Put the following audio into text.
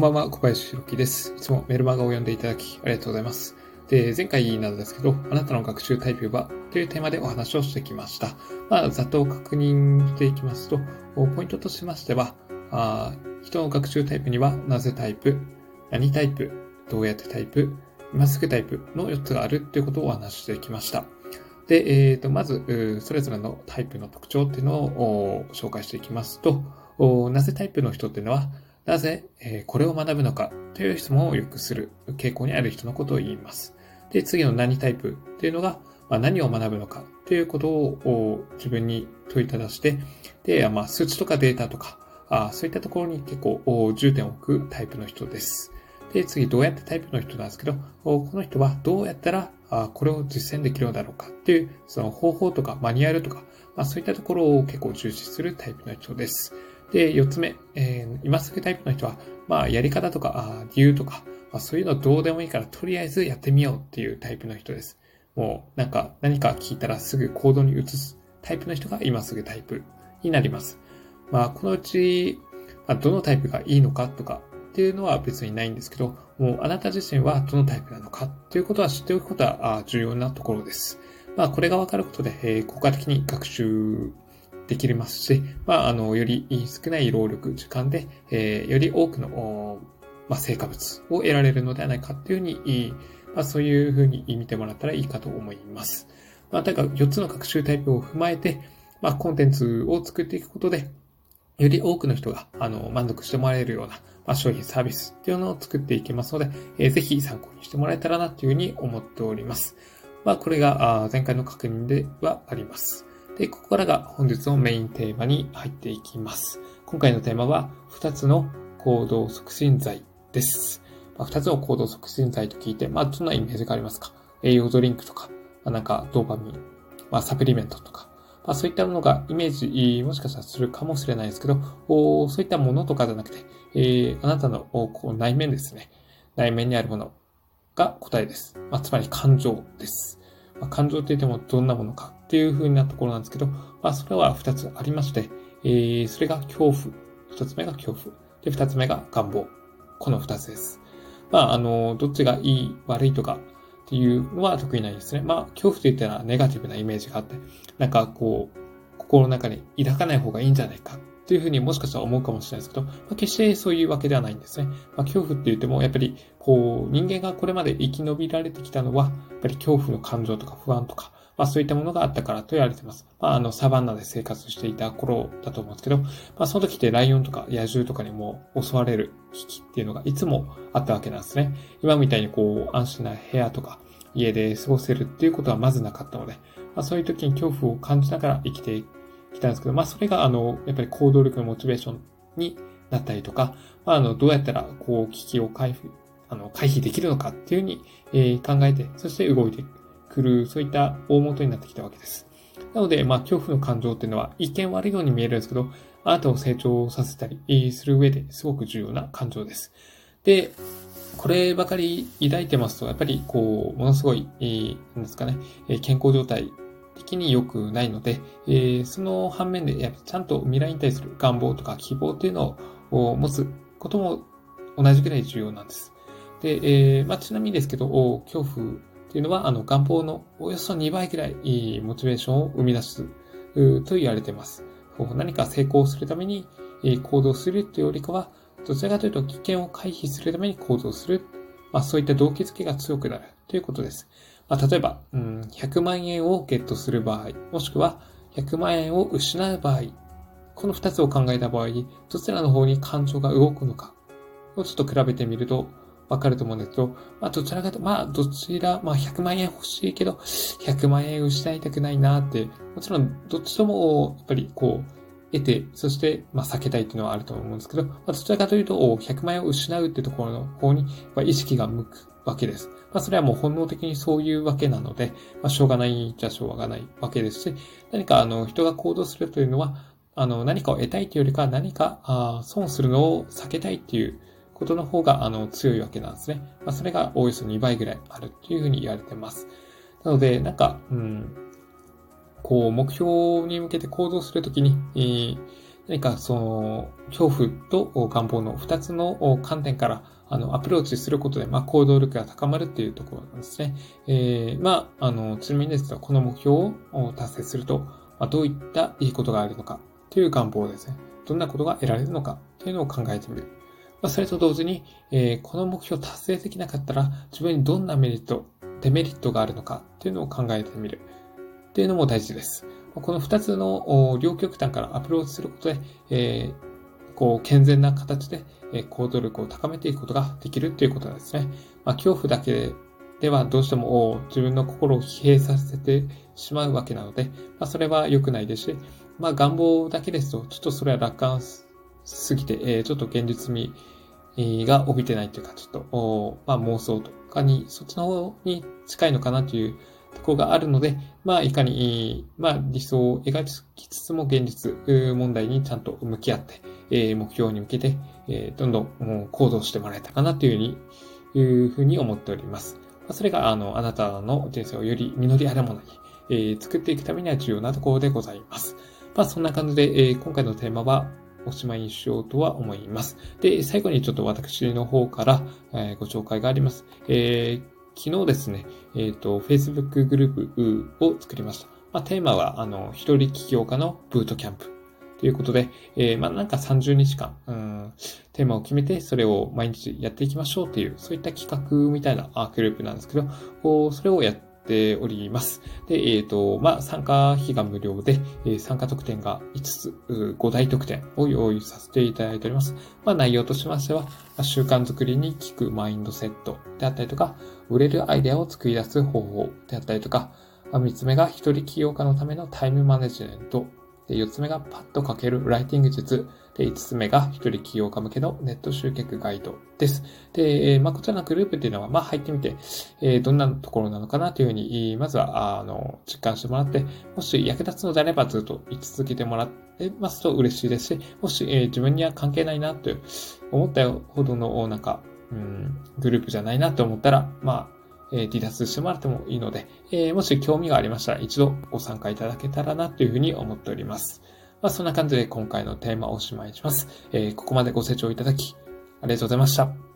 こんばんは、小林弘樹です。いつもメルマガを読んでいただきありがとうございます。で、前回なのですけど、あなたの学習タイプはというテーマでお話をしてきました。まあ、ざっと確認していきますと、ポイントとしましては、あ人の学習タイプには、なぜタイプ、何タイプ、どうやってタイプ、今すぐタイプの4つがあるということをお話ししてきました。で、えー、とまず、それぞれのタイプの特徴っていうのを紹介していきますと、なぜタイプの人っていうのは、なぜ、えこれを学ぶのかという質問をよくする傾向にある人のことを言います。で、次の何タイプっていうのが、ま、何を学ぶのかということを自分に問いただして、で、ま、数値とかデータとか、あそういったところに結構重点を置くタイプの人です。で、次、どうやってタイプの人なんですけど、この人はどうやったらこれを実践できるのだろうかっていう、その方法とかマニュアルとか、まあ、そういったところを結構重視するタイプの人です。で、四つ目、えー、今すぐタイプの人は、まあ、やり方とか、理由とか、まあ、そういうのどうでもいいから、とりあえずやってみようっていうタイプの人です。もう、なんか、何か聞いたらすぐ行動に移すタイプの人が今すぐタイプになります。まあ、このうち、まあ、どのタイプがいいのかとかっていうのは別にないんですけど、もうあなた自身はどのタイプなのかっていうことは知っておくことは重要なところです。まあ、これがわかることで、えー、効果的に学習できますし、まあ、あの、より少ない労力、時間で、えー、より多くの、まあ、成果物を得られるのではないかっていうふうに、まあ、そういうふうに見てもらったらいいかと思います。まあ、だから4つの学習タイプを踏まえて、まあ、コンテンツを作っていくことで、より多くの人が、あの、満足してもらえるような、まあ、商品サービスっていうのを作っていきますので、えー、ぜひ参考にしてもらえたらなというふうに思っております。まあ、これが前回の確認ではあります。で、ここからが本日のメインテーマに入っていきます。今回のテーマは、2つの行動促進剤です。まあ、2つの行動促進剤と聞いて、まあ、どんなイメージがありますか？栄養ドリンクとか、まあ、なんかドーパミン、まあ、サプリメントとか、まあ、そういったものがイメージ、もしかしたらするかもしれないですけど、おそういったものとかじゃなくて、えー、あなたのこう内面ですね。内面にあるものが答えです。まあ、つまり感情です。まあ、感情って言ってもどんなものかっていう風なところなんですけど、まあ、それは2つありまして、えー、それが恐怖。1つ目が恐怖。で、2つ目が願望。この2つです。まあ、あの、どっちがいい、悪いとかっていうのは得意ないですね。まあ、恐怖といったらネガティブなイメージがあって、なんかこう、心の中に抱かない方がいいんじゃないかというふうにもしかしたら思うかもしれないですけど、まあ、決してそういうわけではないんですね。まあ、恐怖って言っても、やっぱり、こう、人間がこれまで生き延びられてきたのは、やっぱり恐怖の感情とか不安とか、まあそういったものがあったからと言われています。まああのサバンナで生活していた頃だと思うんですけど、まあその時ってライオンとか野獣とかにも襲われる危機っていうのがいつもあったわけなんですね。今みたいにこう安心な部屋とか家で過ごせるっていうことはまずなかったので、まあそういう時に恐怖を感じながら生きていくきたんですけど、まあそれがあの、やっぱり行動力のモチベーションになったりとか、まああの、どうやったらこう危機を回避、あの、回避できるのかっていうふうに、えー、考えて、そして動いてくる、そういった大元になってきたわけです。なので、まあ、恐怖の感情っていうのは一見悪いように見えるんですけど、あなたを成長させたりする上ですごく重要な感情です。で、こればかり抱いてますと、やっぱりこう、ものすごい、えー、なんですかね、健康状態的に良くないので、えー、その反面で、やっぱちゃんと未来に対する願望とか希望っていうのを持つことも同じぐらい重要なんです。で、えー、まあ、ちなみにですけど、恐怖っていうのは、あの、願望のおよそ2倍ぐらいモチベーションを生み出すと言われています。何か成功するために行動するというよりかは、どちらかというと危険を回避するために行動する。まあ、そういった動機づけが強くなるということです。まあ、例えば、うん、100万円をゲットする場合、もしくは100万円を失う場合、この2つを考えた場合、どちらの方に感情が動くのかをちょっと比べてみると、わかると思うんですけど、まあ、どちらかと、まあ、どちら、まあ、100万円欲しいけど、100万円失いたくないなって、もちろん、どっちとも、やっぱり、こう、得て、そして、まあ、避けたいっていうのはあると思うんですけど、まあ、どちらかというと、100万円を失うっていうところの方に、まあ、意識が向くわけです。まあ、それはもう本能的にそういうわけなので、まあ、しょうがないじゃしょうがないわけですし、何か、あの、人が行動するというのは、あの、何かを得たいというよりか、何か、あ損するのを避けたいっていう、ことの方が、あの、強いわけなんですね。まあ、それがおよそ2倍ぐらいあるっていうふうに言われてます。なので、なんか、うん、こう、目標に向けて行動するときに、何かその、恐怖と願望の2つの観点から、あの、アプローチすることで、まあ、行動力が高まるっていうところなんですね。えー、まあ、あの、ちなみにですが、この目標を達成すると、まあ、どういったいいことがあるのかという願望ですね。どんなことが得られるのかというのを考えてみる。まあ、それと同時に、えー、この目標達成できなかったら、自分にどんなメリット、デメリットがあるのかというのを考えてみる。っていうのも大事です。この二つの両極端からアプローチすることで、えー、こう、健全な形で行動力を高めていくことができるということなんですね。まあ、恐怖だけではどうしても自分の心を疲弊させてしまうわけなので、まあ、それは良くないですし、まあ、願望だけですと、ちょっとそれは楽観すぎて、えー、ちょっと現実味が帯びてないというか、ちょっと、まあ、妄想とかに、そっちの方に近いのかなというところがあるので、まあ、いかに、まあ、理想を描きつつも現実問題にちゃんと向き合って、え目標に向けて、えどんどん行動してもらえたかなというふうに、いうふうに思っております。それが、あの、あなたの人生をより実りあるものに、えー、作っていくためには重要なところでございます。まあ、そんな感じで、えー、今回のテーマは、おしまいにしようとは思います。で、最後にちょっと私の方から、えー、ご紹介があります。えー昨日ですね、えっ、ー、と、Facebook グループを作りました。まあ、テーマは、あの、一人起業家のブートキャンプということで、えー、まあ、なんか30日間、うん、テーマを決めて、それを毎日やっていきましょうっていう、そういった企画みたいなグループなんですけど、それをやってております。で、えっ、ー、と、まあ、参加費が無料で、えー、参加特典が5つ、5大特典を用意させていただいております。まあ、内容としましては、習慣づくりに効くマインドセットであったりとか、売れるアイデアを作り出す方法であったりとかま、3つ目が一人起業家のためのタイムマネジメント。で、4つ目がパッと書けるライティング術。で、5つ目が一人起業家向けのネット集客ガイドです。で、まあ、こちらのグループっていうのは、まあ、入ってみて、えー、どんなところなのかなというふうに、まずは、あの、実感してもらって、もし役立つのであればずっと居続けてもらってますと嬉しいですし、もし、えー、自分には関係ないなと思ったほどの、なんか、うん、グループじゃないなと思ったら、まあ、え離脱してもらってもいいので、えもし興味がありましたら一度ご参加いただけたらなというふうに思っております。まあ、そんな感じで今回のテーマをおしまいします。え、ここまでご清聴いただき、ありがとうございました。